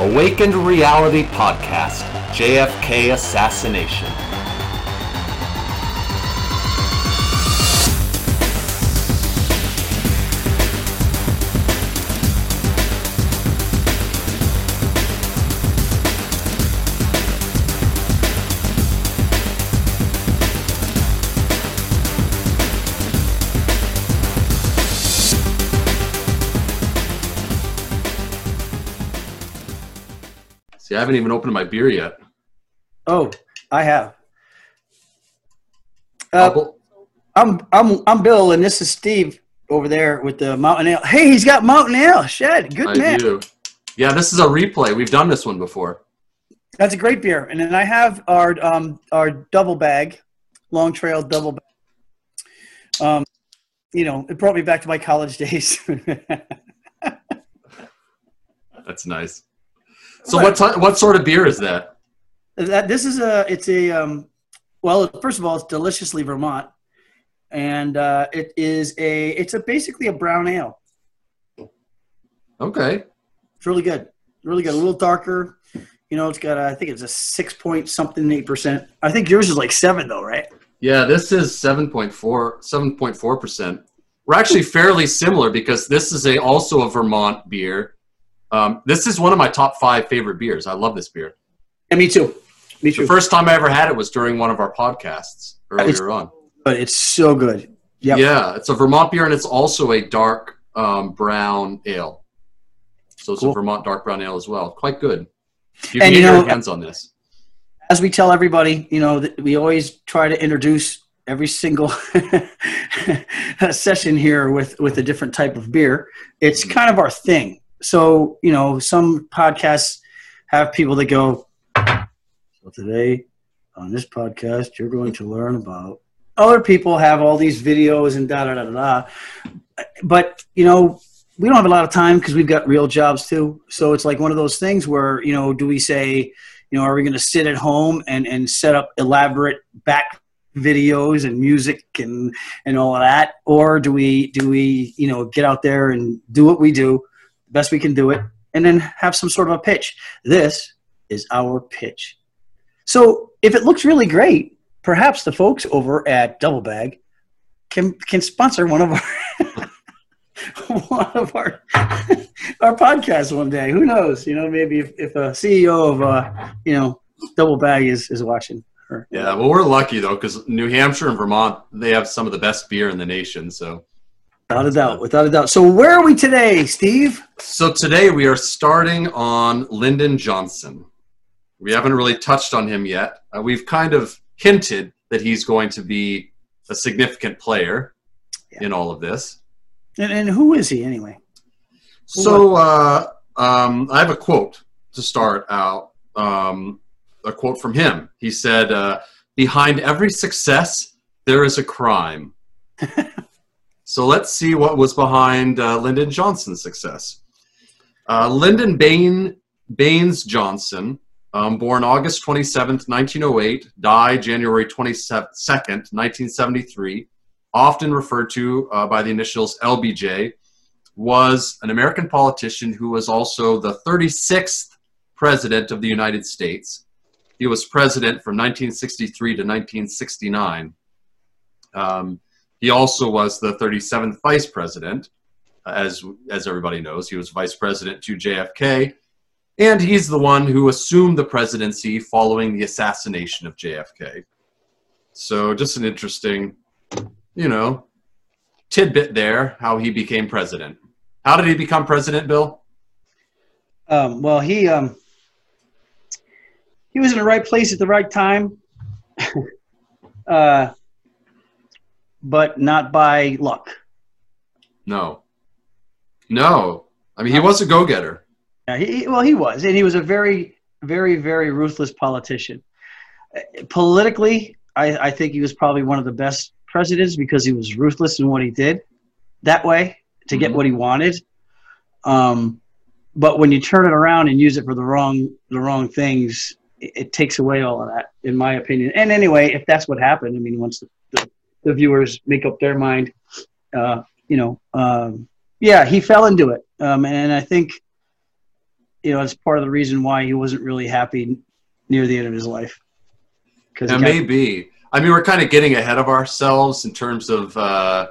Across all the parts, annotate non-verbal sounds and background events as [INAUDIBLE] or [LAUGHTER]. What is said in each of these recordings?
Awakened Reality Podcast JFK Assassination. I haven't even opened my beer yet. Oh, I have. Uh, I'm I'm I'm Bill, and this is Steve over there with the Mountain Ale. Hey, he's got Mountain Ale. Shed, good I man. do. Yeah, this is a replay. We've done this one before. That's a great beer. And then I have our um our double bag, Long Trail double bag. Um, you know, it brought me back to my college days. [LAUGHS] That's nice. So what ti what sort of beer is that? that this is a it's a um well first of all it's deliciously vermont and uh it is a it's a basically a brown ale Okay. it's really good really good a little darker you know it's got a, i think it's a six point something eight percent i think yours is like seven though right Yeah, this is 7.4 7.4%. We're actually fairly similar because this is a also a Vermont beer. Um, this is one of my top five favorite beers. I love this beer. yeah me too me The too first time I ever had it was during one of our podcasts earlier on. but it's so good Yep. Yeah, it's a Vermont beer and it's also a dark um, brown ale. So it's Cool. a Vermont dark brown ale as well. Quite good. You And you know- hands on this. as we tell everybody, you know, that we always try to introduce every single [LAUGHS] session here with with a different type of beer. It's Mm-hmm. kind of our thing. So, you know, some podcasts have people that go, so today on this podcast, you're going to learn about. Other people have all these videos and da da da da. But you know, we don't have a lot of time because we've got real jobs too. So it's like one of those things where you know, do we say, you know, are we going to sit at home and and set up elaborate back videos and music and and all of that, or do we do we you know get out there and do what we do, best we can do it, and then have some sort of a pitch? This is our pitch. So if it looks really great, perhaps the folks over at Double Bag can can sponsor one of our [LAUGHS] one of our [LAUGHS] our podcasts one day. Who knows? You know, maybe if, if a CEO of uh, you know Double Bag is is watching. Or, Yeah, well, we're lucky though because New Hampshire and Vermont they have some of the best beer in the nation. So, Without a doubt, without a doubt. So where are we today, Steve? so today we are starting on Lyndon Johnson. We haven't really touched on him yet. Uh, we've kind of hinted that he's going to be a significant player Yeah. in all of this. And, and who is he anyway? So uh, um, I have a quote to start out. Um, a quote from him. He said, uh, "Behind every success, there is a crime." [LAUGHS] so let's see what was behind uh, Lyndon Johnson's success. Uh, Lyndon Bain Baines Johnson, um, born August 27th, 1908, died January 22nd, 1973, often referred to uh, by the initials LBJ, was an American politician who was also the 36th president of the United States. He was president from 1963 to 1969. Um, he also was the 37th vice president, as as everybody knows. He was vice president to JFK, and he's the one who assumed the presidency following the assassination of JFK. So, just an interesting, you know, tidbit there how he became president. How did he become president, Bill? Um, well, he um, he was in the right place at the right time, [LAUGHS] uh, but not by luck. No. No. I mean, he was a go getter. Yeah, he, well, he was, and he was a very, very, very ruthless politician. Politically, I, I think he was probably one of the best presidents because he was ruthless in what he did that way to get Mhm. what he wanted. Um, but when you turn it around and use it for the wrong the wrong things, it, it takes away all of that, in my opinion. And anyway, if that's what happened, I mean, once the, the, viewers make up their mind, uh, you know, um, yeah, he fell into it, um, and I think you know, it's part of the reason why he wasn't really happy near the end of his life. Because It may be. I mean, we're kind of getting ahead of ourselves in terms of uh,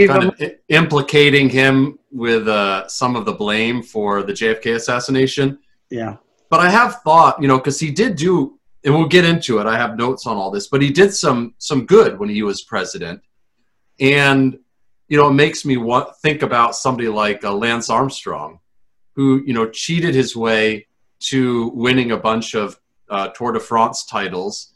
kind of i- implicating him with uh, some of the blame for the JFK assassination. yeah, But I have thought, you know, because he did do, and we'll get into it. I have notes on all this, but he did some some good when he was president, and you know, it makes me want think about somebody like uh, Lance Armstrong, who you know cheated his way to winning a bunch of uh, Tour de France titles,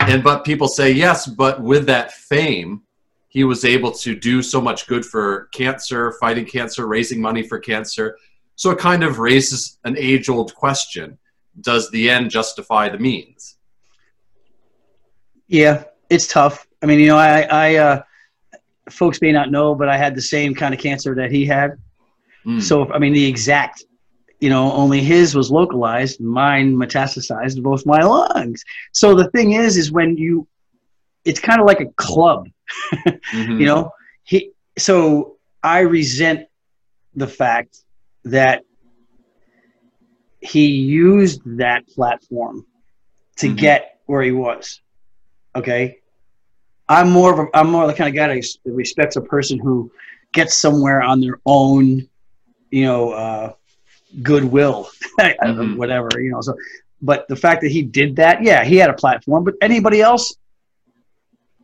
and but people say yes, but with that fame, he was able to do so much good for cancer, fighting cancer, raising money for cancer. So it kind of raises an age old question Does the end justify the means? yeah, it's tough. I mean, you know, I, I, uh, folks may not know, but I had the same kind of cancer that he had. Mm. So, I mean, the exact, you know, only his was localized, mine metastasized to both my lungs. So the thing is, is when you, it's kind of like a club, [LAUGHS] Mhm. you know. He, so I resent the fact that he used that platform to Mhm. get where he was. Okay, I'm more of a, I'm more the kind of guy that respects a person who gets somewhere on their own, you know, uh, goodwill, [LAUGHS] Mhm. whatever, you know. So, but the fact that he did that, yeah, he had a platform. But anybody else,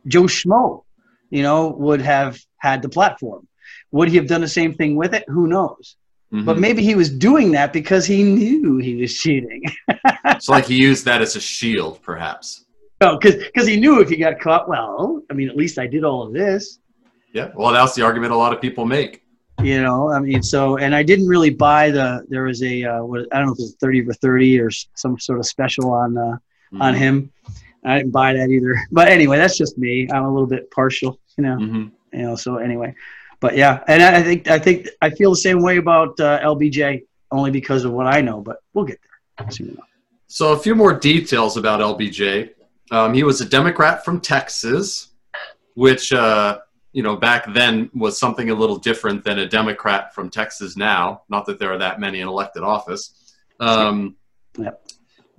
Joe Schmo, you know, would have had the platform. Would he have done the same thing with it? Who knows? Mhm. But maybe he was doing that because he knew he was cheating. it's like he used that as a shield, perhaps. No, because he knew if he got caught, well, I mean, at least I did all of this. Yeah. Well, that's the argument a lot of people make. You know, I mean, so and I didn't really buy the. There was a uh, what I don't know if it was thirty for thirty or some sort of special on uh, on Mhm. him. I didn't buy that either. But anyway, that's just me. I'm a little bit partial, you know. Mhm. You know. So anyway, but yeah, and I think I think I feel the same way about uh, LBJ only because of what I know. But we'll get there soon enough. So, a few more details about LBJ. Um, he was a Democrat from Texas, which, uh, you know, back then was something a little different than a Democrat from Texas now. Not that there are that many in elected office. Um, Yep.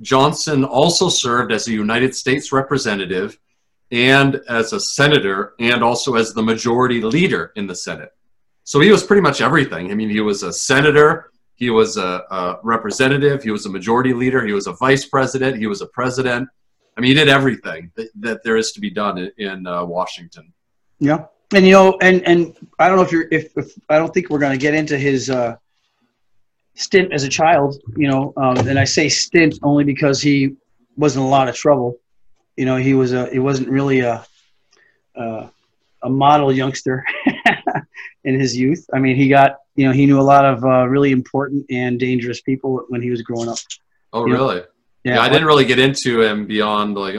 Johnson also served as a United States representative and as a senator and also as the majority leader in the Senate. So he was pretty much everything. I mean, he was a senator, he was a, a representative, he was a majority leader, he was a vice president, he was a president. I mean, he did everything that, that there is to be done in, in uh, Washington. Yeah, and you know, and and I don't know if you're if, if I don't think we're going to get into his uh, stint as a child. You know, um, and I say stint only because he was in a lot of trouble. You know, he was a he wasn't really a a, a model youngster [LAUGHS] in his youth. I mean, he got you know he knew a lot of uh, really important and dangerous people when he was growing up. Oh, Yeah. really? Yeah, I didn't really get into him beyond like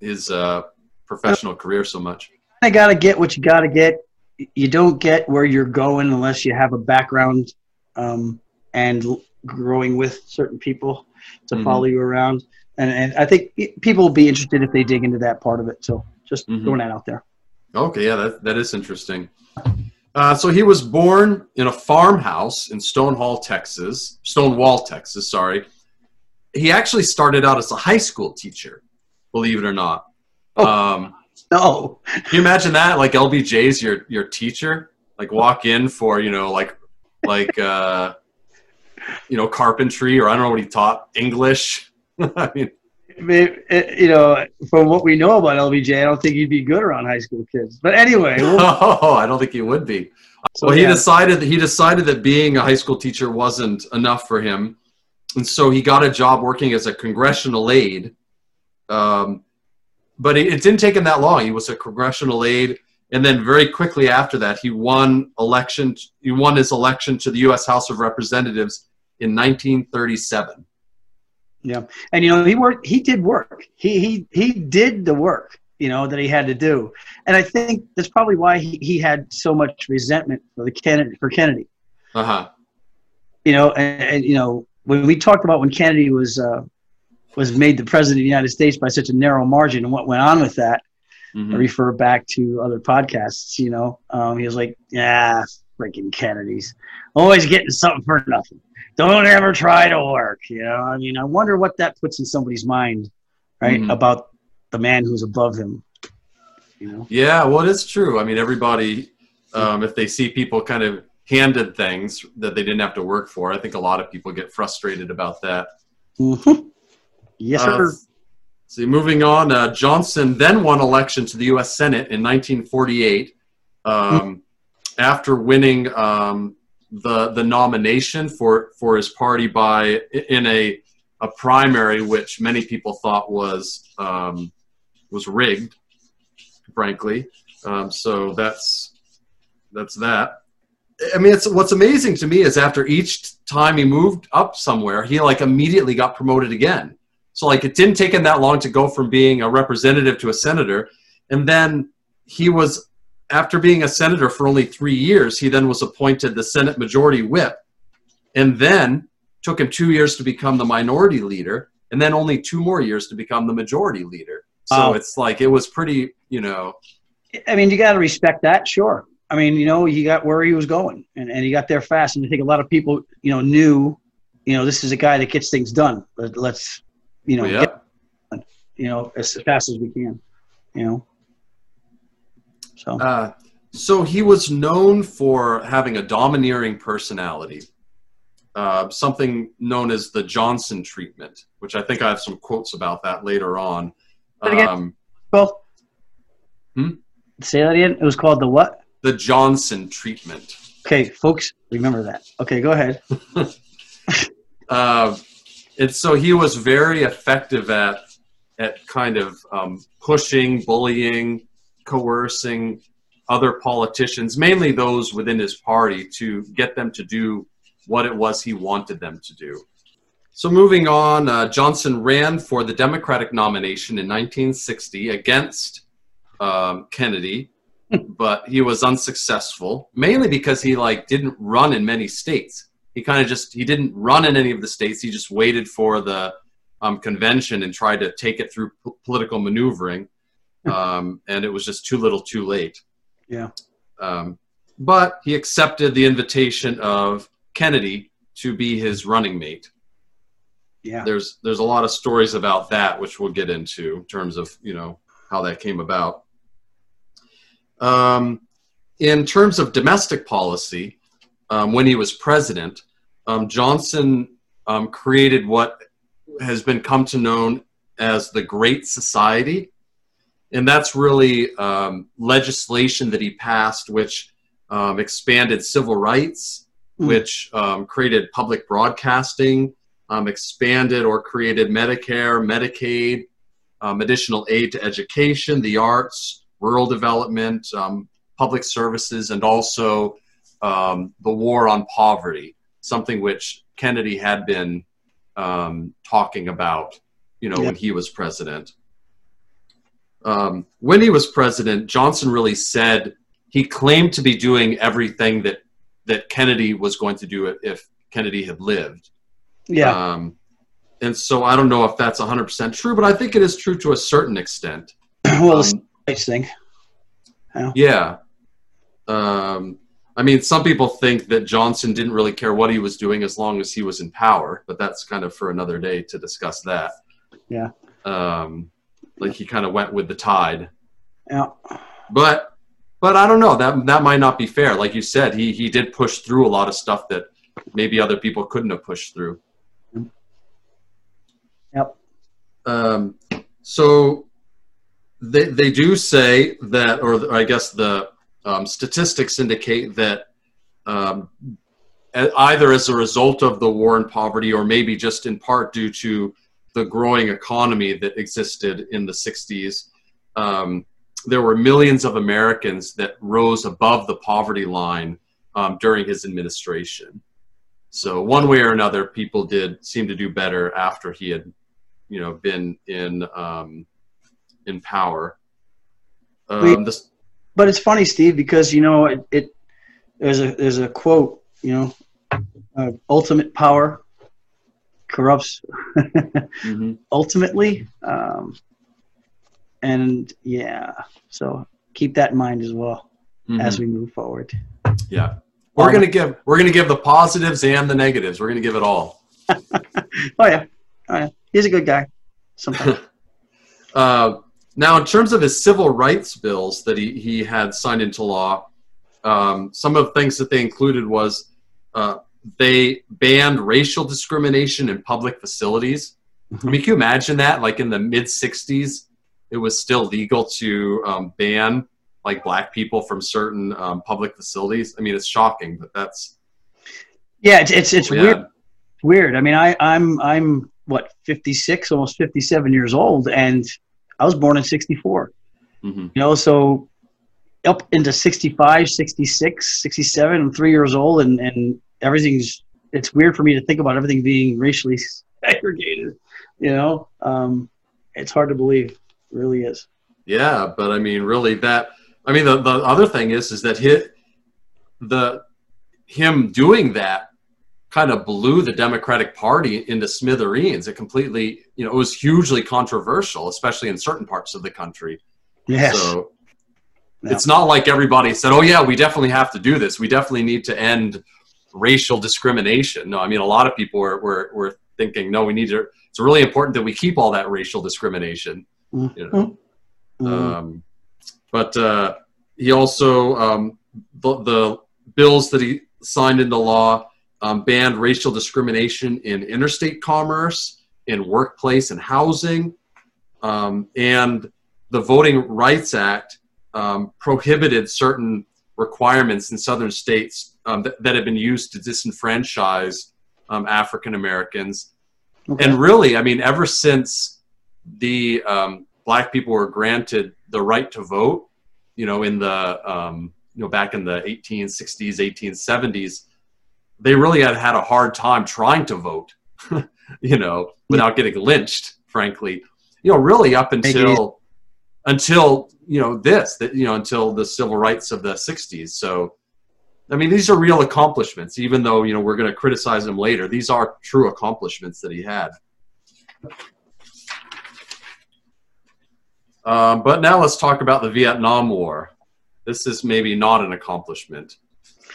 his uh, professional career so much. I gotta get what you gotta get. You don't get where you're going unless you have a background um, and growing with certain people to Mhm. follow you around. And, and I think people will be interested if they dig into that part of it. So just Mhm. throwing that out there. Okay, yeah, that, that is interesting. Uh, so he was born in a farmhouse in Stonewall, Texas. Stonewall, Texas, sorry. He actually started out as a high school teacher, believe it or not. Oh. Um, [LAUGHS] No, can you imagine that? Like LBJ's your your teacher, like walk in for you know like like uh, you know carpentry or I don't know what he taught English. [LAUGHS] I mean, I mean, it- you know, from what we know about LBJ, I don't think he'd be good around high school kids. But anyway, [LAUGHS] we'll- oh, I don't think he would be. so well, he yeah. decided he decided that being a high school teacher wasn't enough for him, and so he got a job working as a congressional aide. Um, but it, it didn't take him that long. He was a congressional aide, and then very quickly after that, he won election. He won his election to the U.S. House of Representatives in 1937. And you know he worked he did work. He he he did the work you know that he had to do. And i think that's probably why he, he had so much resentment for the kennedy for kennedy. Uh huh. you know and, and you know when we talked about when kennedy was uh was made the president of the united states by such a narrow margin and what went on with that i Mhm. refer back to other podcasts you know. Um, he was like yeah freaking kennedys. Always getting something for nothing don't ever try to work. You know, I mean, I wonder what that puts in somebody's mind, right, Mhm. about the man who's above him. You know, Yeah, well, it is true. I mean, everybody, um, if they see people kind of handed things that they didn't have to work for, I think a lot of people get frustrated about that. Mhm. yes, Uh, sir. see, moving on, uh, Johnson then won election to the U.S. Senate in 1948 um, after winning um, the the nomination for for his party by in a a primary which many people thought was um, was rigged, frankly. Um, so that's that's that. I mean, it's what's amazing to me is after each time he moved up somewhere, he like immediately got promoted again. So like it didn't take him that long to go from being a representative to a senator, and then he was after being a senator for only three years, he then was appointed the Senate Majority Whip, and then took him two years to become the minority leader, and then only two more years to become the majority leader. So it's like it was pretty, you know, I mean, you got to respect that, sure. I mean, you know, he got where he was going, and, and he got there fast. And I think a lot of people, you know, knew, you know, this is a guy that gets things done. Let, let's, you know, oh, yeah. get, you know, as fast as we can, you know. So Uh, so he was known for having a domineering personality, uh, something known as the Johnson treatment, which I think I have some quotes about that later on. Say it again. Um, well, Hmm? say that again. It was called the what? the Johnson treatment. Okay, folks, remember that. Okay, go ahead. [LAUGHS] [LAUGHS] Uh, and so he was very effective at at kind of um, pushing, bullying, coercing other politicians, mainly those within his party, to get them to do what it was he wanted them to do. So moving on, uh, Johnson ran for the Democratic nomination in 1960 against um, Kennedy, [LAUGHS] but he was unsuccessful, mainly because he like didn't run in many states. He kind of just he didn't run in any of the states. He just waited for the um, convention and tried to take it through p- political maneuvering um, and it was just too little too late Yeah. um, but he accepted the invitation of kennedy to be his running mate Yeah. there's there's a lot of stories about that which we'll get into in terms of you know how that came about um, in terms of domestic policy um, when he was president um, johnson um, created what has been come to known as the great society and that's really um, legislation that he passed which um, expanded civil rights Hmm. which um, created public broadcasting um, expanded or created Medicare, Medicaid, um, additional aid to education, the arts, rural development, um, public services, and also um, the war on poverty, something which Kennedy had been um, talking about, you know, Yeah. when he was president. Um, when he was president, Johnson really said he claimed to be doing everything that that Kennedy was going to do if Kennedy had lived. Yeah. Um, and so I don't know if that's 100% true, but I think it is true to a certain extent. [CLEARS THROAT] well, Um, rights thing. yeah. Um, I mean, some people think that Johnson didn't really care what he was doing as long as he was in power, but that's kind of for another day to discuss that. Yeah. Um, like he kind of went with the tide. Yeah. But but I don't know. That that might not be fair. Like you said, he he did push through a lot of stuff that maybe other people couldn't have pushed through. Yep. Um, so they they do say that, or I guess the um, statistics indicate that um, either as a result of the war and poverty, or maybe just in part due to the growing economy that existed in the 60s, um, there were millions of Americans that rose above the poverty line um, during his administration. So one way or another, people did seem to do better after he had, you know, been in um, in power. Um, this, But it's funny, Steve, because you know it. it there's a there's a quote. You know, uh, ultimate power corrupts mhm. [LAUGHS] ultimately. Um, and yeah, so keep that in mind as well Mhm. as we move forward. Yeah. We're gonna give we're gonna give the positives and the negatives. We're gonna give it all. [LAUGHS] Oh yeah, oh yeah. He's a good guy. Sometimes. [LAUGHS] Uh, now, in terms of his civil rights bills that he, he had signed into law, um, some of the things that they included was uh, they banned racial discrimination in public facilities. I mean, can you imagine that? Like in the mid 60s, it was still legal to um, ban like black people from certain um, public facilities. I mean, it's shocking, but that's yeah, it's it's, it's yeah. weird. Weird. I mean, I I'm I'm what 56, almost 57 years old, and I was born in 64. Mhm. You know, so up into 65, 66, 67. I'm three years old, and and everything's. It's weird for me to think about everything being racially [LAUGHS] segregated. You know, um, it's hard to believe. It really is. Yeah, but I mean, really, that I mean, the, the other thing is, is that hit the him doing that kind of blew the Democratic Party into smithereens. It completely, you know, it was hugely controversial, especially in certain parts of the country. Yes. So Yeah. it's not like everybody said, "Oh yeah, we definitely have to do this. We definitely need to end racial discrimination." No, I mean, a lot of people were were, were thinking, "No, we need to." It's really important that we keep all that racial discrimination. You know. Mhm. Um, but uh, he also um, the, the bills that he signed into law um, banned racial discrimination in interstate commerce, in workplace and housing, um, and the Voting Rights Act um, prohibited certain requirements in southern states um, that, that have been used to disenfranchise um, African Americans Okay. and really, I mean, ever since the um, black people were granted the right to vote, you know, in the um, you know back in the 1860s, 1870s, they really had had a hard time trying to vote, [LAUGHS] you know, without getting lynched. Frankly, you know, really up until until you know this, that you know, until the civil rights of the 60s. So. I mean, these are real accomplishments, even though, you know, we're going to criticize him later. These are true accomplishments that he had. Um, but now let's talk about the Vietnam War. This is maybe not an accomplishment.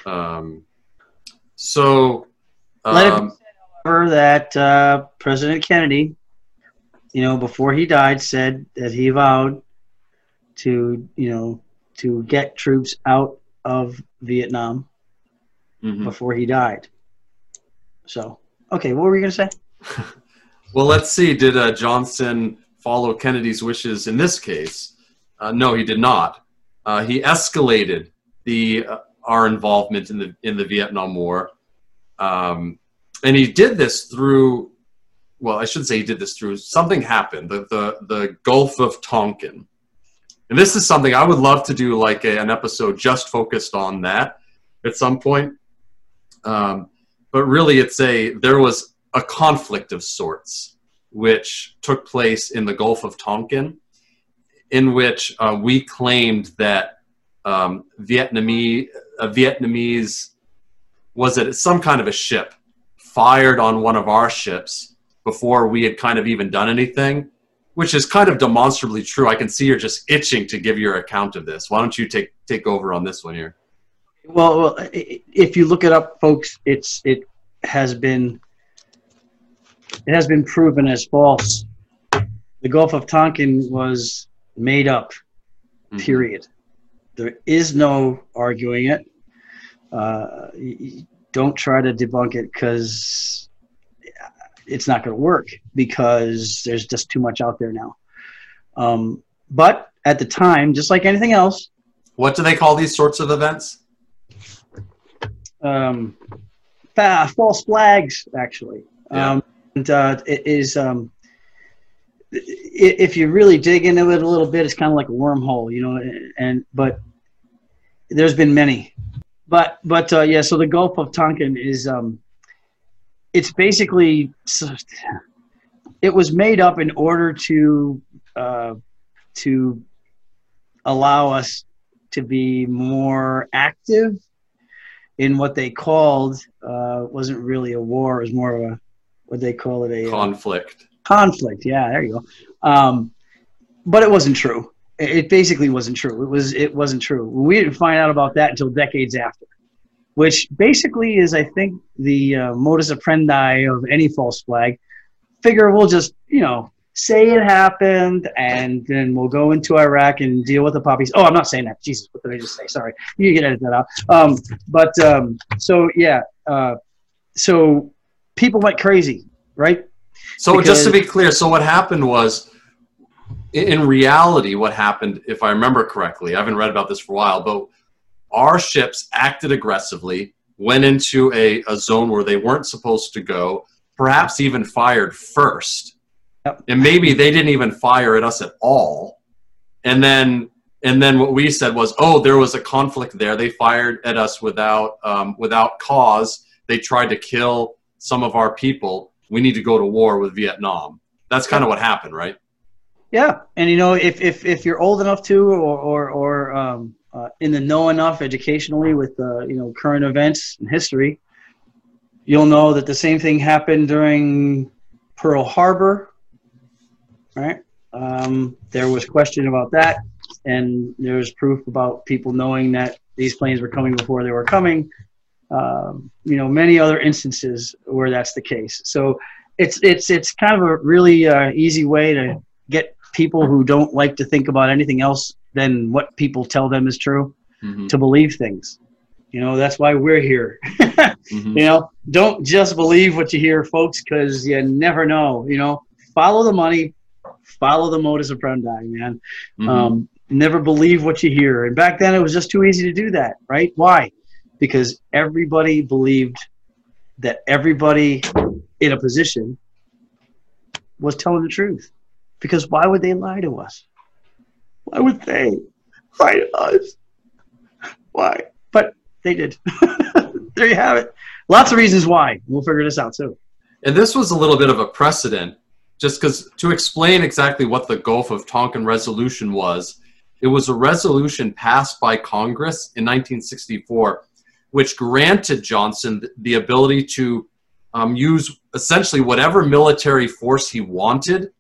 Um, so, Let it be um, Remember that uh, President Kennedy, you know, before he died, said that he vowed to, you know, to get troops out of Vietnam mhm. before he died. So, okay, what were you going to say? [LAUGHS] well, let's see. Did uh, Johnson follow Kennedy's wishes in this case? Uh, no, he did not. Uh, he escalated the uh, our involvement in the in the Vietnam War, um, and he did this through. Well, I should say he did this through something happened. The the the Gulf of Tonkin, and this is something I would love to do, like a, an episode just focused on that at some point. Um, but really, it's a there was a conflict of sorts which took place in the Gulf of Tonkin, in which uh, we claimed that um, Vietnamese a Vietnamese was it some kind of a ship fired on one of our ships before we had kind of even done anything, which is kind of demonstrably true. I can see you're just itching to give your account of this. Why don't you take take over on this one here? Well, well, i- i- if you look it up, folks, it's it has been it has been proven as false. The Gulf of Tonkin was made up. Mhm. Period. There is no arguing it. Uh, don't try to debunk it because it's not going to work because there's just too much out there now. Um, but at the time, just like anything else, What do they call these sorts of events? um, fa- false flags actually Yeah. um, and uh, it is um, if you really dig into it a little bit it's kind of like a wormhole you know and but there's been many but but uh, yeah so the gulf of tonkin is um, it's basically it was made up in order to uh, to allow us to be more active in what they called uh, wasn't really a war; it was more of a what they call it a uh, Conflict. conflict. Yeah, there you go. Um, but it wasn't true. It, it basically wasn't true. It was it wasn't true. We didn't find out about that until decades after. Which basically is, I think, the uh, modus operandi of any false flag. Figure we'll just, you know, say it happened, and then we'll go into Iraq and deal with the poppies. Oh, I'm not saying that. Jesus, what did I just say? Sorry, you can edit that out. Um, but um, so yeah, uh, so people went crazy, right? So just to be clear, so what happened was, in reality, what happened, if I remember correctly, I haven't read about this for a while, but our ships acted aggressively, went into a, a zone where they weren't supposed to go, perhaps even fired first, Yep. and maybe they didn't even fire at us at all, and then and then what we said was, oh, there was a conflict there. They fired at us without um, without cause. They tried to kill some of our people. We need to go to war with Vietnam. That's kind of what happened, right? Yeah, and you know, if if, if you're old enough to, or or, or um, uh, in the know enough educationally with uh, you know current events and history, you'll know that the same thing happened during Pearl Harbor. Right? Um, there was question about that, and there's proof about people knowing that these planes were coming before they were coming. Um, you know, many other instances where that's the case. So it's it's it's kind of a really uh, easy way to get people who don't like to think about anything else than what people tell them is true Mhm. to believe things. You know, that's why we're here. [LAUGHS] Mhm. you know, don't just believe what you hear, folks, because you never know. You know, follow the money, follow the modus operandi, man. Mhm. Um, never believe what you hear. And back then, it was just too easy to do that, right? Why? Because everybody believed that everybody in a position was telling the truth. Because why would they lie to us? Why would they to us? Why? But they did. [LAUGHS] there you have it. Lots of reasons why. We'll figure this out too. And this was a little bit of a precedent, just because to explain exactly what the Gulf of Tonkin resolution was, it was a resolution passed by Congress in 1964, which granted Johnson the ability to um, use essentially whatever military force he wanted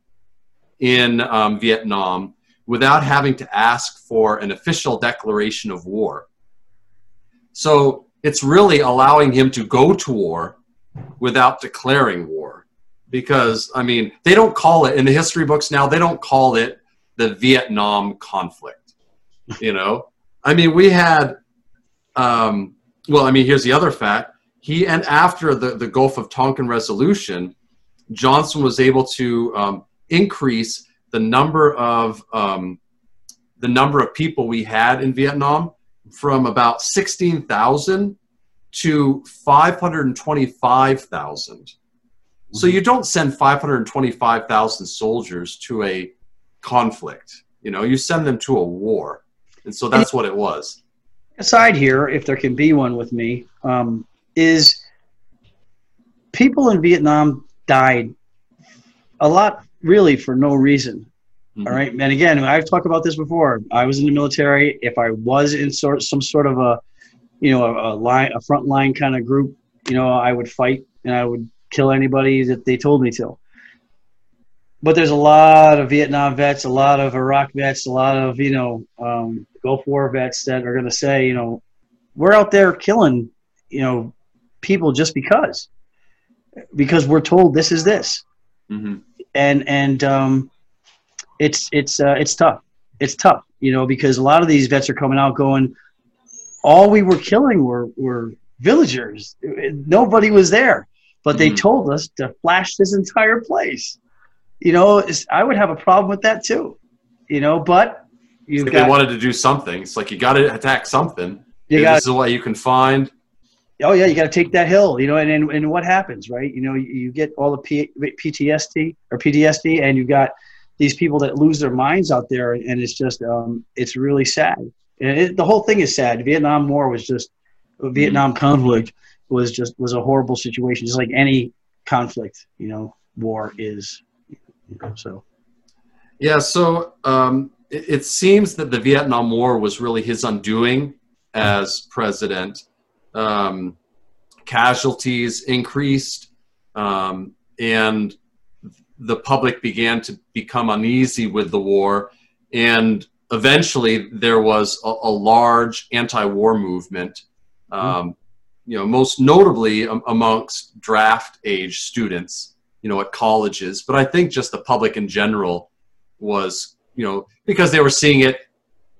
in um, Vietnam without having to ask for an official declaration of war. So it's really allowing him to go to war without declaring war. Because, I mean, they don't call it, in the history books now, they don't call it the Vietnam conflict. You know? I mean, we had, um, well, I mean, here's the other fact. He, and after the, the Gulf of Tonkin resolution, Johnson was able to um, increase the number of um, the number of people we had in Vietnam from about 16,000 to 525,000. So you don't send 525,000 soldiers to a conflict. You know, you send them to a war. And so that's what it was. aside here, if there can be one with me, um, is people in Vietnam died a lot really for no reason. Mhm. All right. And again, I've talked about this before. I was in the military. If I was in sort some sort of a, you know, a, a line, a front line kind of group, you know, I would fight and I would kill anybody that they told me to. But there's a lot of Vietnam vets, a lot of Iraq vets, a lot of you know um, Gulf War vets that are going to say, you know, we're out there killing, you know, people just because, because we're told this is this Mhm. And and um, it's it's uh, it's tough. It's tough, you know, because a lot of these vets are coming out going, all we were killing were were villagers. Nobody was there, but they Mhm. told us to flash this entire place. You know, I would have a problem with that too. You know, but If got they wanted to do something, it's like you got to attack something. you this got is what you can find. Oh yeah, you got to take that hill, you know, and, and and what happens, right? You know, you, you get all the P, PTSD or PTSD, and you got these people that lose their minds out there, and it's just um, it's really sad. And it, the whole thing is sad. Vietnam War was just Vietnam conflict was just was a horrible situation, just like any conflict, you know, war is. You know, so Yeah, so um, it, it seems that the Vietnam War was really his undoing as president. Um, casualties increased, um, and the public began to become uneasy with the war. And eventually, there was a, a large anti war movement. Um, you know, most notably um, amongst draft age students, you know, at colleges. But I think just the public in general was, you know, because they were seeing it,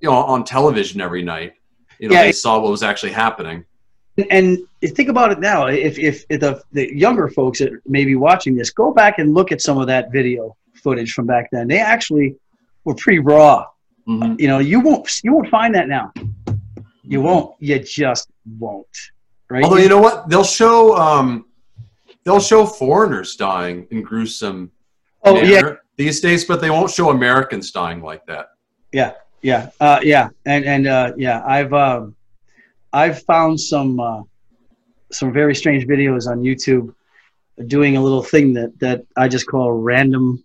you know, on television every night. You know, Yeah, they saw what was actually happening. And think about it now. If, if, the, the younger folks that may be watching this, go back and look at some of that video footage from back then. They actually were pretty raw. Mhm. You know, you won't you won't find that now. You won't. You just won't. Right? Although you know what, they'll show um, they'll show foreigners dying in gruesome oh yeah, these days, but they won't show Americans dying like that. Yeah, yeah, uh, yeah, and and uh, yeah, I've um, I've found some uh, some very strange videos on YouTube doing a little thing that that I just call random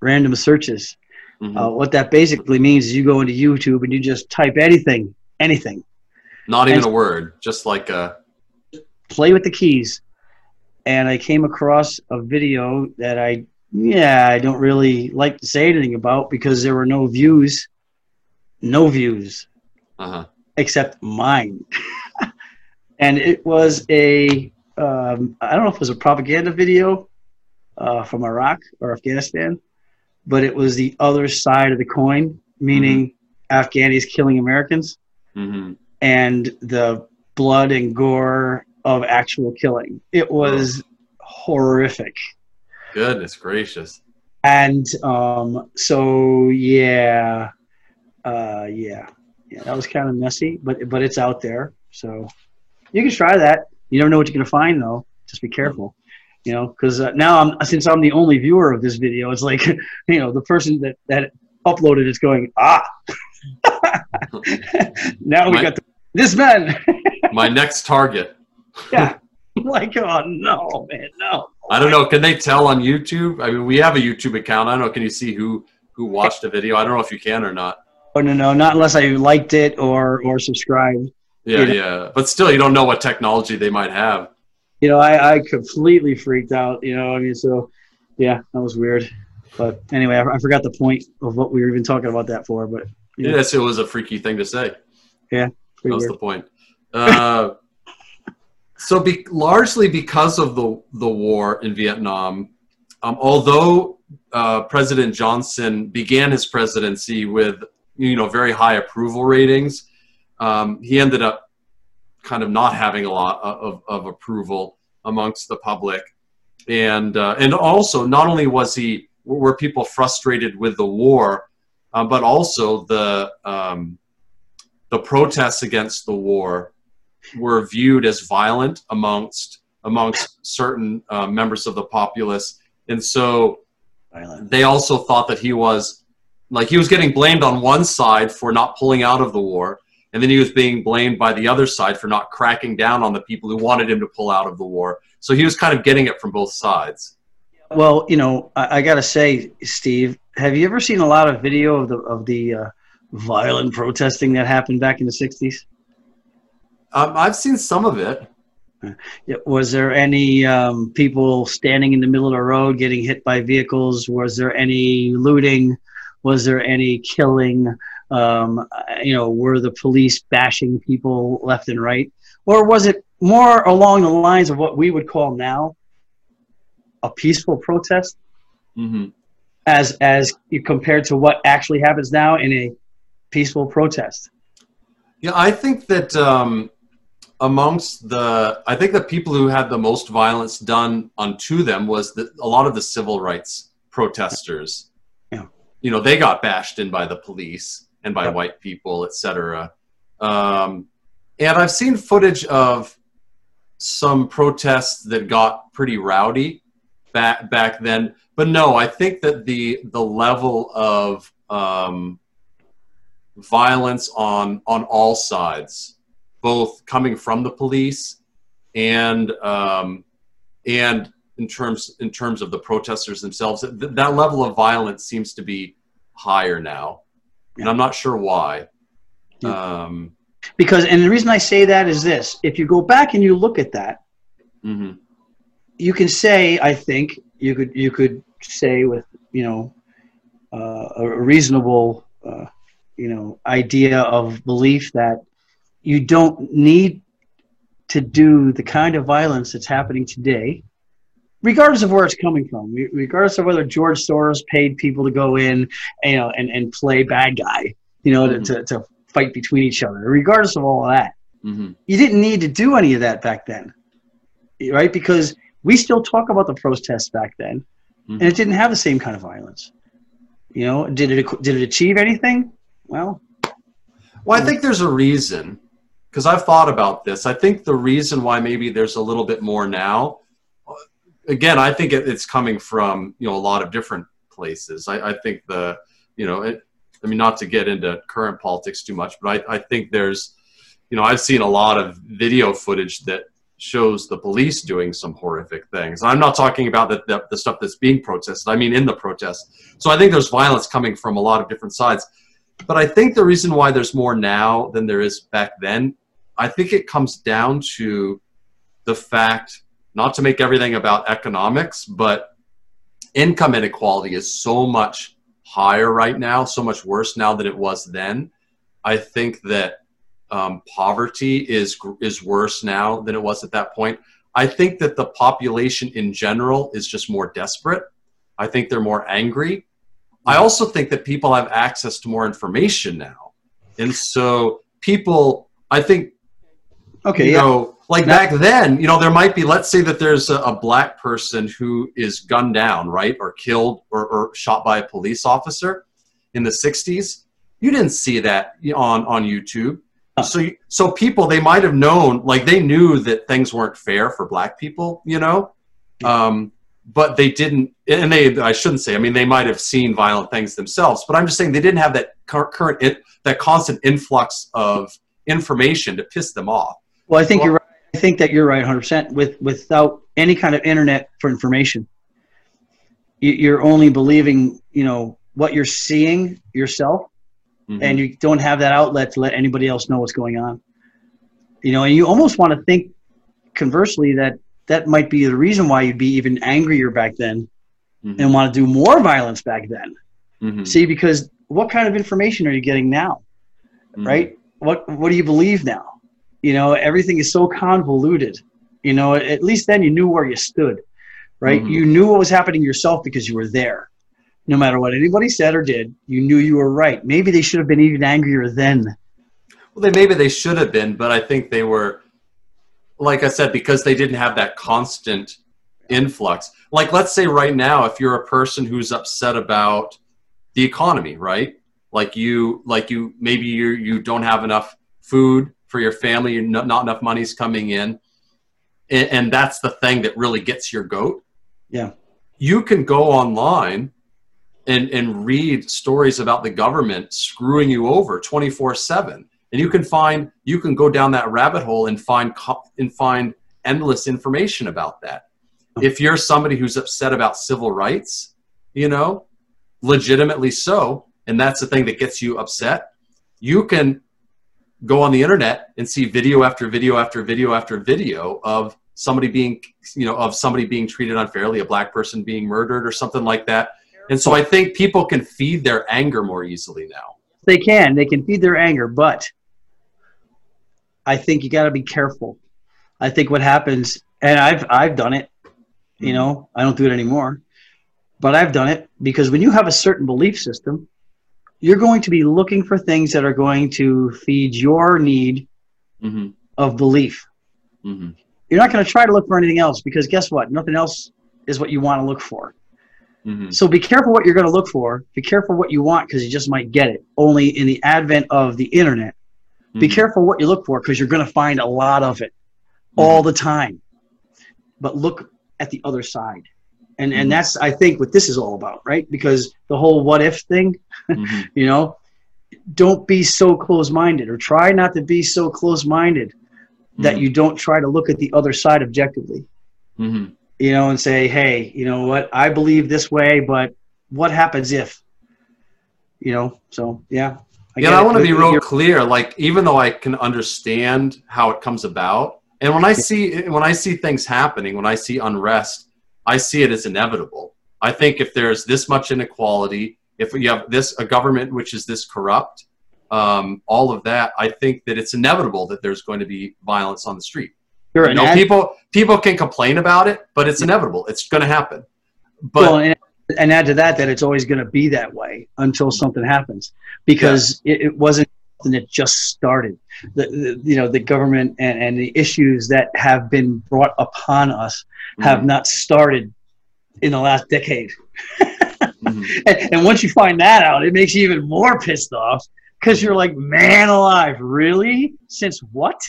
random searches. Mhm. Uh, what that basically means is you go into YouTube and you just type anything, anything, Not even and- a word, just like a play with the keys. And I came across a video that I, yeah, I don't really like to say anything about because there were no views, no views uh-huh. Except mine. and it was a, um, I don't know if it was a propaganda video uh, from Iraq or Afghanistan, but it was the other side of the coin, meaning Afghanis killing Americans hmm and the blood and gore of actual killing. It was horrific. Goodness gracious. And um, so, yeah, uh, yeah, yeah, that was kind of messy, but but it's out there, so you can try that. You never know what you're gonna find, though. Just be careful, you know, because uh, now I'm since I'm the only viewer of this video, it's like [LAUGHS] you know the person that that uploaded is going ah. [LAUGHS] now we My- got the, this man. [LAUGHS] My next target. yeah, like oh no, man, no. I don't know. Can they tell on YouTube? I mean, we have a YouTube account. I don't know. Can you see who who watched the video? I don't know if you can or not. Oh no, no, not unless I liked it or or subscribed. Yeah, Yeah. yeah. But still, you don't know what technology they might have. You know, I I completely freaked out. You know, I mean, so yeah, that was weird. But anyway, I, I forgot the point of what we were even talking about that for. But. Yes, it was a freaky thing to say. Yeah, That was weird. the point. Uh, [LAUGHS] so, be, largely because of the the war in Vietnam, um, although uh, President Johnson began his presidency with you know very high approval ratings, um, he ended up kind of not having a lot of, of approval amongst the public, and uh, and also not only was he were people frustrated with the war, uh, but also the um, the protests against the war were viewed as violent amongst amongst certain uh, members of the populace, and so Violent. they also thought that he was like he was getting blamed on one side for not pulling out of the war, and then he was being blamed by the other side for not cracking down on the people who wanted him to pull out of the war. So he was kind of getting it from both sides. Well, you know, I, I gotta say, Steve, have you ever seen a lot of video of the of the uh, violent protesting that happened back in the '60s? Um, I've seen some of it. Was there any um, people standing in the middle of the road getting hit by vehicles? Was there any looting? Was there any killing? Um, you know, were the police bashing people left and right, or was it more along the lines of what we would call now a peaceful protest, hmm as as compared to what actually happens now in a peaceful protest? Yeah, I think that um, amongst the, I think the people who had the most violence done unto them was the, a lot of the civil rights protesters. You know, they got bashed in by the police and by white people, etc. Um, and I've seen footage of some protests that got pretty rowdy back back then. But no, I think that the the level of um, violence on on all sides, both coming from the police and um, and in terms in terms of the protesters themselves. Th- that level of violence seems to be higher now, and I'm not sure why. Um, Because, and the reason I say that is this: if you go back and you look at that, mhm. you can say i think you could you could say with you know uh, a reasonable uh, you know idea of belief that you don't need to do the kind of violence that's happening today, regardless of where it's coming from, regardless of whether George Soros paid people to go in, you know, and, and play bad guy, you know, Mhm. to, to, fight between each other, regardless of all of that. hmm You didn't need to do any of that back then, right? Because we still talk about the protests back then, Mhm. and it didn't have the same kind of violence. You know, did it did it achieve anything? Well, Well, I think there's a reason because I've thought about this. I think the reason why maybe there's a little bit more now, again, I think it, it's coming from you know a lot of different places. I, I think the you know, it, I mean, not to get into current politics too much, but I, I think there's, you know, I've seen a lot of video footage that shows the police doing some horrific things. I'm not talking about the, the, the stuff that's being protested. I mean, in the protests. So I think there's violence coming from a lot of different sides. But I think the reason why there's more now than there is back then, I think it comes down to the fact, not to make everything about economics, but income inequality is so much higher right now, so much worse now than it was then. I think that um, poverty is is worse now than it was at that point. I think that the population in general is just more desperate. I think they're more angry. I also think that people have access to more information now, and so people. I think okay, you yeah. know, like Now- back then, you know, there might be, let's say that there's a, a black person who is gunned down, right, or killed or, or shot by a police officer in the 60s. You didn't see that on, on YouTube. So, so people, they might have known, like they knew that things weren't fair for black people, you know, um, but they didn't, and they, I shouldn't say, I mean, they might have seen violent things themselves, but I'm just saying they didn't have that current, that constant influx of information to piss them off. Well, I think Well- you're right. I think that you're right 100% with without any kind of internet for information. You, you're only believing, you know, what you're seeing yourself Mhm. and you don't have that outlet to let anybody else know what's going on. You know, and you almost want to think conversely that that might be the reason why you'd be even angrier back then Mhm. and want to do more violence back then. Mhm. See, because what kind of information are you getting now? Mhm. right? What what do you believe now? You know, everything is so convoluted. You know, at least then you knew where you stood, right? Mhm. You knew what was happening yourself because you were there. No matter what anybody said or did, you knew you were right. Maybe they should have been even angrier then. Well, they maybe they should have been, but I think they were, like I said, because they didn't have that constant influx. Like, let's say right now, if you're a person who's upset about the economy, right? Like you, like you, maybe you you don't have enough food for your family, not, not enough money's coming in, and, and that's the thing that really gets your goat. Yeah. You can go online and and read stories about the government screwing you over 24/7 and you can find you can go down that rabbit hole and find and find endless information about that if you're somebody who's upset about civil rights you know legitimately so and that's the thing that gets you upset you can go on the internet and see video after video after video after video of somebody being you know of somebody being treated unfairly a black person being murdered or something like that and so i think people can feed their anger more easily now They can, they can feed their anger, but I think you got to be careful. I think what happens, and I've I've done it. You mm-hmm. know, I don't do it anymore, but I've done it because when you have a certain belief system, you're going to be looking for things that are going to feed your need mm-hmm. of belief. Mm-hmm. You're not going to try to look for anything else because guess what? Nothing else is what you want to look for. Mm-hmm. So be careful what you're going to look for. Be careful what you want because you just might get it. Only in the advent of the internet, be Mm-hmm. careful what you look for because you're going to find a lot of it all the time. But look at the other side. And and that's I think what this is all about, right? Because the whole what if thing, Mm-hmm. [LAUGHS] you know, don't be so close-minded or try not to be so close-minded that Mhm. you don't try to look at the other side objectively Mm-hmm. you know, and say, hey, you know what, I believe this way, but what happens if, you know? So yeah. yeah, I want to be real clear. Like, even though I can understand how it comes about, and when I see when I see things happening, when I see unrest, I see it as inevitable. I think if there's this much inequality, if you have this a government which is this corrupt, um, all of that, I think that it's inevitable that there's going to be violence on the street. Sure, You know, add- people people can complain about it, but it's inevitable. It's going to happen. But well, and, and add to that that it's always going to be that way until something happens because it, it wasn't something that just started. The, the you know the government and, and the issues that have been brought upon us have Mhm, not started in the last decade. mhm. [LAUGHS] And, and once you find that out, it makes you even more pissed off because you're like, man alive, really? Since what?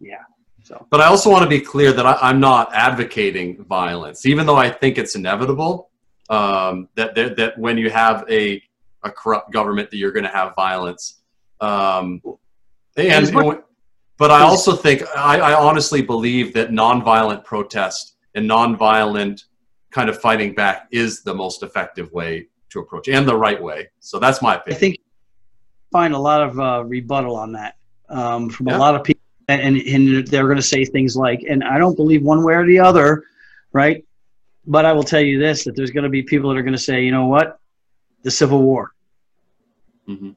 Yeah. So But I also want to be clear that I, I'm not advocating violence, even though I think it's inevitable um, that, that that when you have a a corrupt government, that you're going to have violence. Um, and As much- but I also think I, I honestly believe that nonviolent protest and nonviolent kind of fighting back is the most effective way to approach, and the right way. So that's my opinion. I opinion. think find a lot of uh, rebuttal on that um, from Yeah. a lot of people, and, and, and they're going to say things like, and I don't believe one way or the other, right? But I will tell you this: that there's going to be people that are going to say, you know what, the Civil War. Mhm.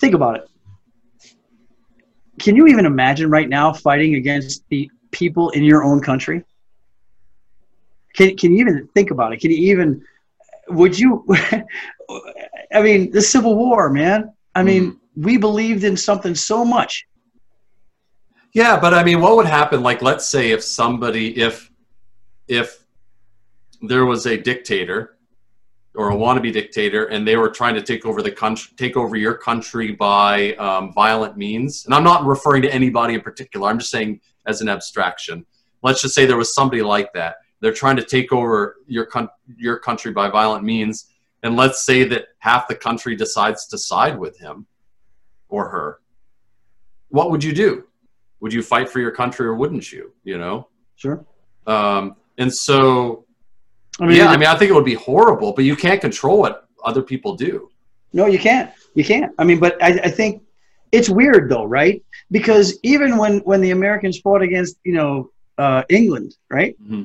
Think about it. Can you even imagine right now fighting against the people in your own country? Can, can you even think about it? Can you even, would you, [LAUGHS] I mean, the Civil War, man. I mean, mm-hmm. we believed in something so much. Yeah, but I mean, what would happen? Like, let's say if somebody, if if there was a dictator or a wannabe dictator, and they were trying to take over the country, take over your country by um, violent means, and I'm not referring to anybody in particular. I'm just saying as an abstraction. Let's just say there was somebody like that. They're trying to take over your coun- your country by violent means, and let's say that half the country decides to side with him or her. What would you do? would you fight for your country or wouldn't you you know Sure. um, and so I mean, yeah i mean i think it would be horrible but you can't control what other people do No, you can't. You can't. I mean, but I, I think it's weird though, right? Because even when when the Americans fought against you know uh, England, right? Mhm.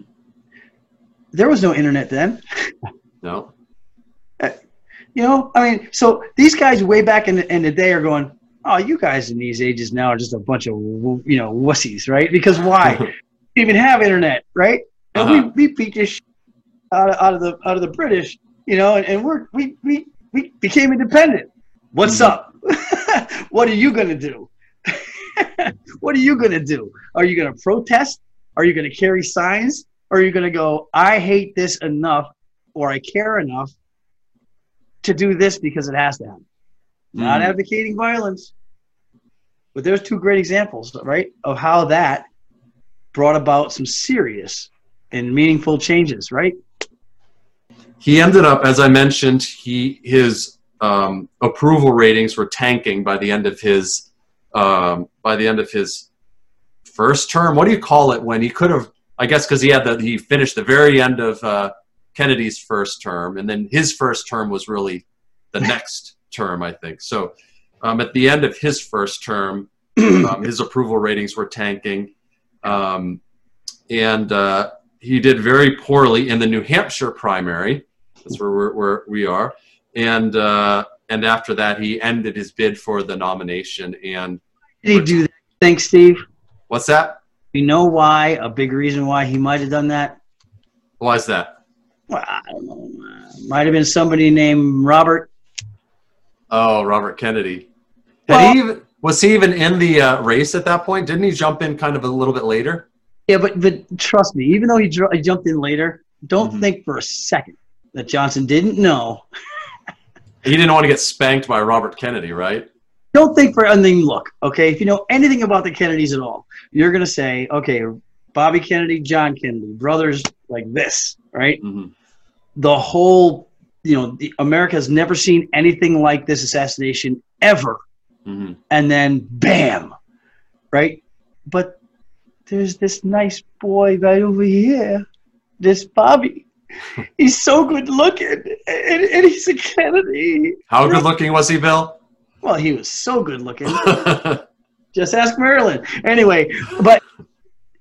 There was no internet then. no [LAUGHS] You know, I mean, so these guys way back in the, in the day are going, oh, you guys in these ages now are just a bunch of you know wussies, right? Because why? [LAUGHS] even have internet, right? And Uh-huh. we, we beat this shit out of, out of the out of the British, you know, and, and we're we, we we became independent. What's Mhm. up? [LAUGHS] what are you gonna do? [LAUGHS] what are you gonna do? Are you gonna protest? Are you gonna carry signs? Or are you gonna go, I hate this enough or I care enough to do this because it has to happen? Not Mm. advocating violence. But there's two great examples, right, of how that brought about some serious and meaningful changes, right? He ended up as i mentioned he his um, approval ratings were tanking by the end of his um, by the end of his first term. What do you call it when he could have i guess because he had the he finished the very end of uh, kennedy's first term and then his first term was really the [LAUGHS] next term i think. So um, at the end of his first term [CLEARS THROAT] um, his approval ratings were tanking. Um, and uh, he did very poorly in the New Hampshire primary. That's where we're, where we are. And uh, and after that, he ended his bid for the nomination. And Did he do that? Thanks, Steve. what's that? You know why? A big reason why he might have done that? Why is that? Well, I don't know. Might have been somebody named Robert. Oh, Robert Kennedy. Had Well- he even, was he even in the uh, race at that point? Didn't he jump in kind of a little bit later? Yeah, but but trust me, even though he, dr- he jumped in later, don't Mhm. think for a second that Johnson didn't know. He didn't want to get spanked by Robert Kennedy, right? Don't think for. Mean, look, okay. If you know anything about the Kennedys at all, you're gonna say, okay, Bobby Kennedy, John Kennedy, brothers like this, right? hmm the whole you know the, america has never seen anything like this assassination ever hmm and then bam right but there's this nice boy right over here this bobby. [LAUGHS] He's so good looking and, and he's a kennedy. How good looking was he, Bill? well he was so good looking. [LAUGHS] Just ask marilyn. Anyway but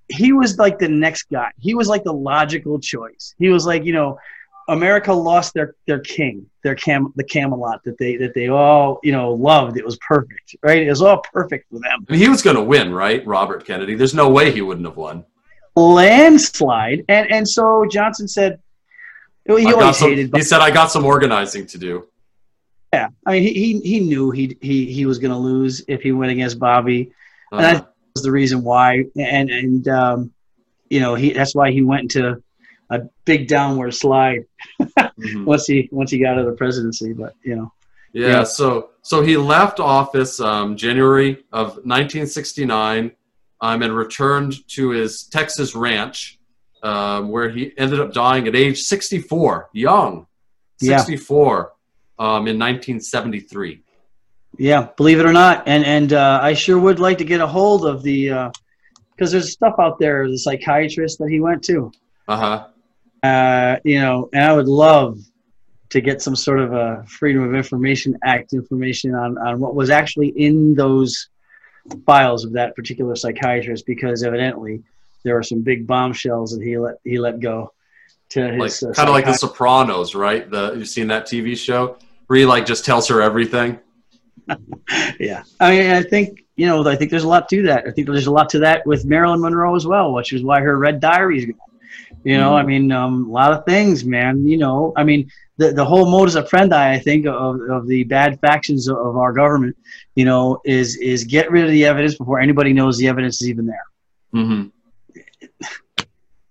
he was like the next guy. He was like the logical choice. He was like you know America lost their their king, their cam the Camelot that they that they all you know loved. It was perfect, right? It was all perfect for them. I mean, he was going to win, right? Robert Kennedy. There's no way he wouldn't have won. Landslide, and and so Johnson said, well, he I always some- hated. he said, "I got some organizing to do." Yeah, I mean, he he, he knew he he he was going to lose if he went against Bobby. And I- Uh, Was the reason why, and and um, you know he that's why he went into a big downward slide mhm. once he once he got out of the presidency. But you know, Yeah, Yeah. so so he left office um, January of 1969, um, and returned to his Texas ranch, um, where he ended up dying at age 64, young, Yeah. 64, um, in 1973. yeah, believe it or not, and and uh, I sure would like to get a hold of the because there's stuff out there. The psychiatrist that he went to, Uh huh. Uh, you know, and I would love to get some sort of a Freedom of Information Act information on, on what was actually in those files of that particular psychiatrist because evidently there were some big bombshells that he let he let go to Like his uh, kind of like The Sopranos, right? The you've seen that TV show where he like just tells her everything. [LAUGHS] yeah I mean I think you know I think there's a lot to that I think there's a lot to that with Marilyn Monroe as well which is why her red diaries you know Mhm. I mean um, a lot of things man you know I mean the, the whole modus operandi I think of, of the bad factions of, of our government you know is is get rid of the evidence before anybody knows the evidence is even there hmm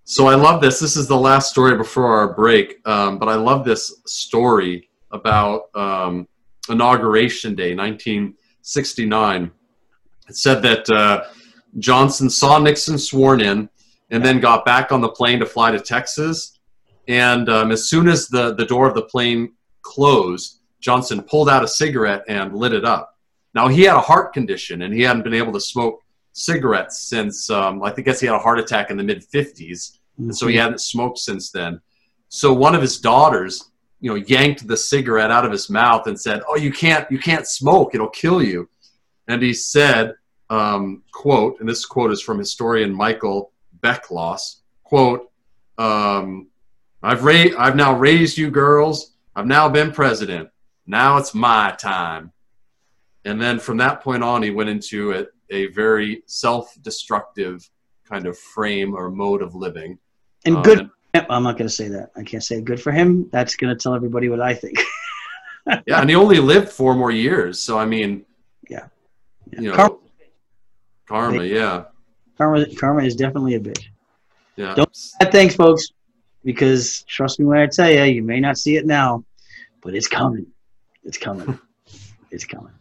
So I love this. This is the last story before our break, um, but I love this story about um, inauguration day, 1969. It said that uh, Johnson saw Nixon sworn in, and then got back on the plane to fly to Texas. And um, as soon as the the door of the plane closed, Johnson pulled out a cigarette and lit it up. Now he had a heart condition, and he hadn't been able to smoke cigarettes since um, I think guess he had a heart attack in the mid 50s, and so he hadn't smoked since then. So one of his daughters, you know, yanked the cigarette out of his mouth and said, "Oh, you can't, you can't smoke; it'll kill you." And he said, um, "quote," and this quote is from historian Michael Beschloss. "Quote: um, I've ra- I've now raised you girls. I've now been president. Now it's my time." And then from that point on, he went into a, a very self-destructive kind of frame or mode of living. and Um, good and- I'm not going to say that I can't say good for him that's going to tell everybody what I think [LAUGHS] yeah, and he only lived four more years. So I mean, Yeah. you know, Karma- karma, yeah, karma karma is definitely a bitch. Yeah. Don't- thanks folks because trust me when I tell you you may not see it now but it's coming. It's coming. [LAUGHS] It's coming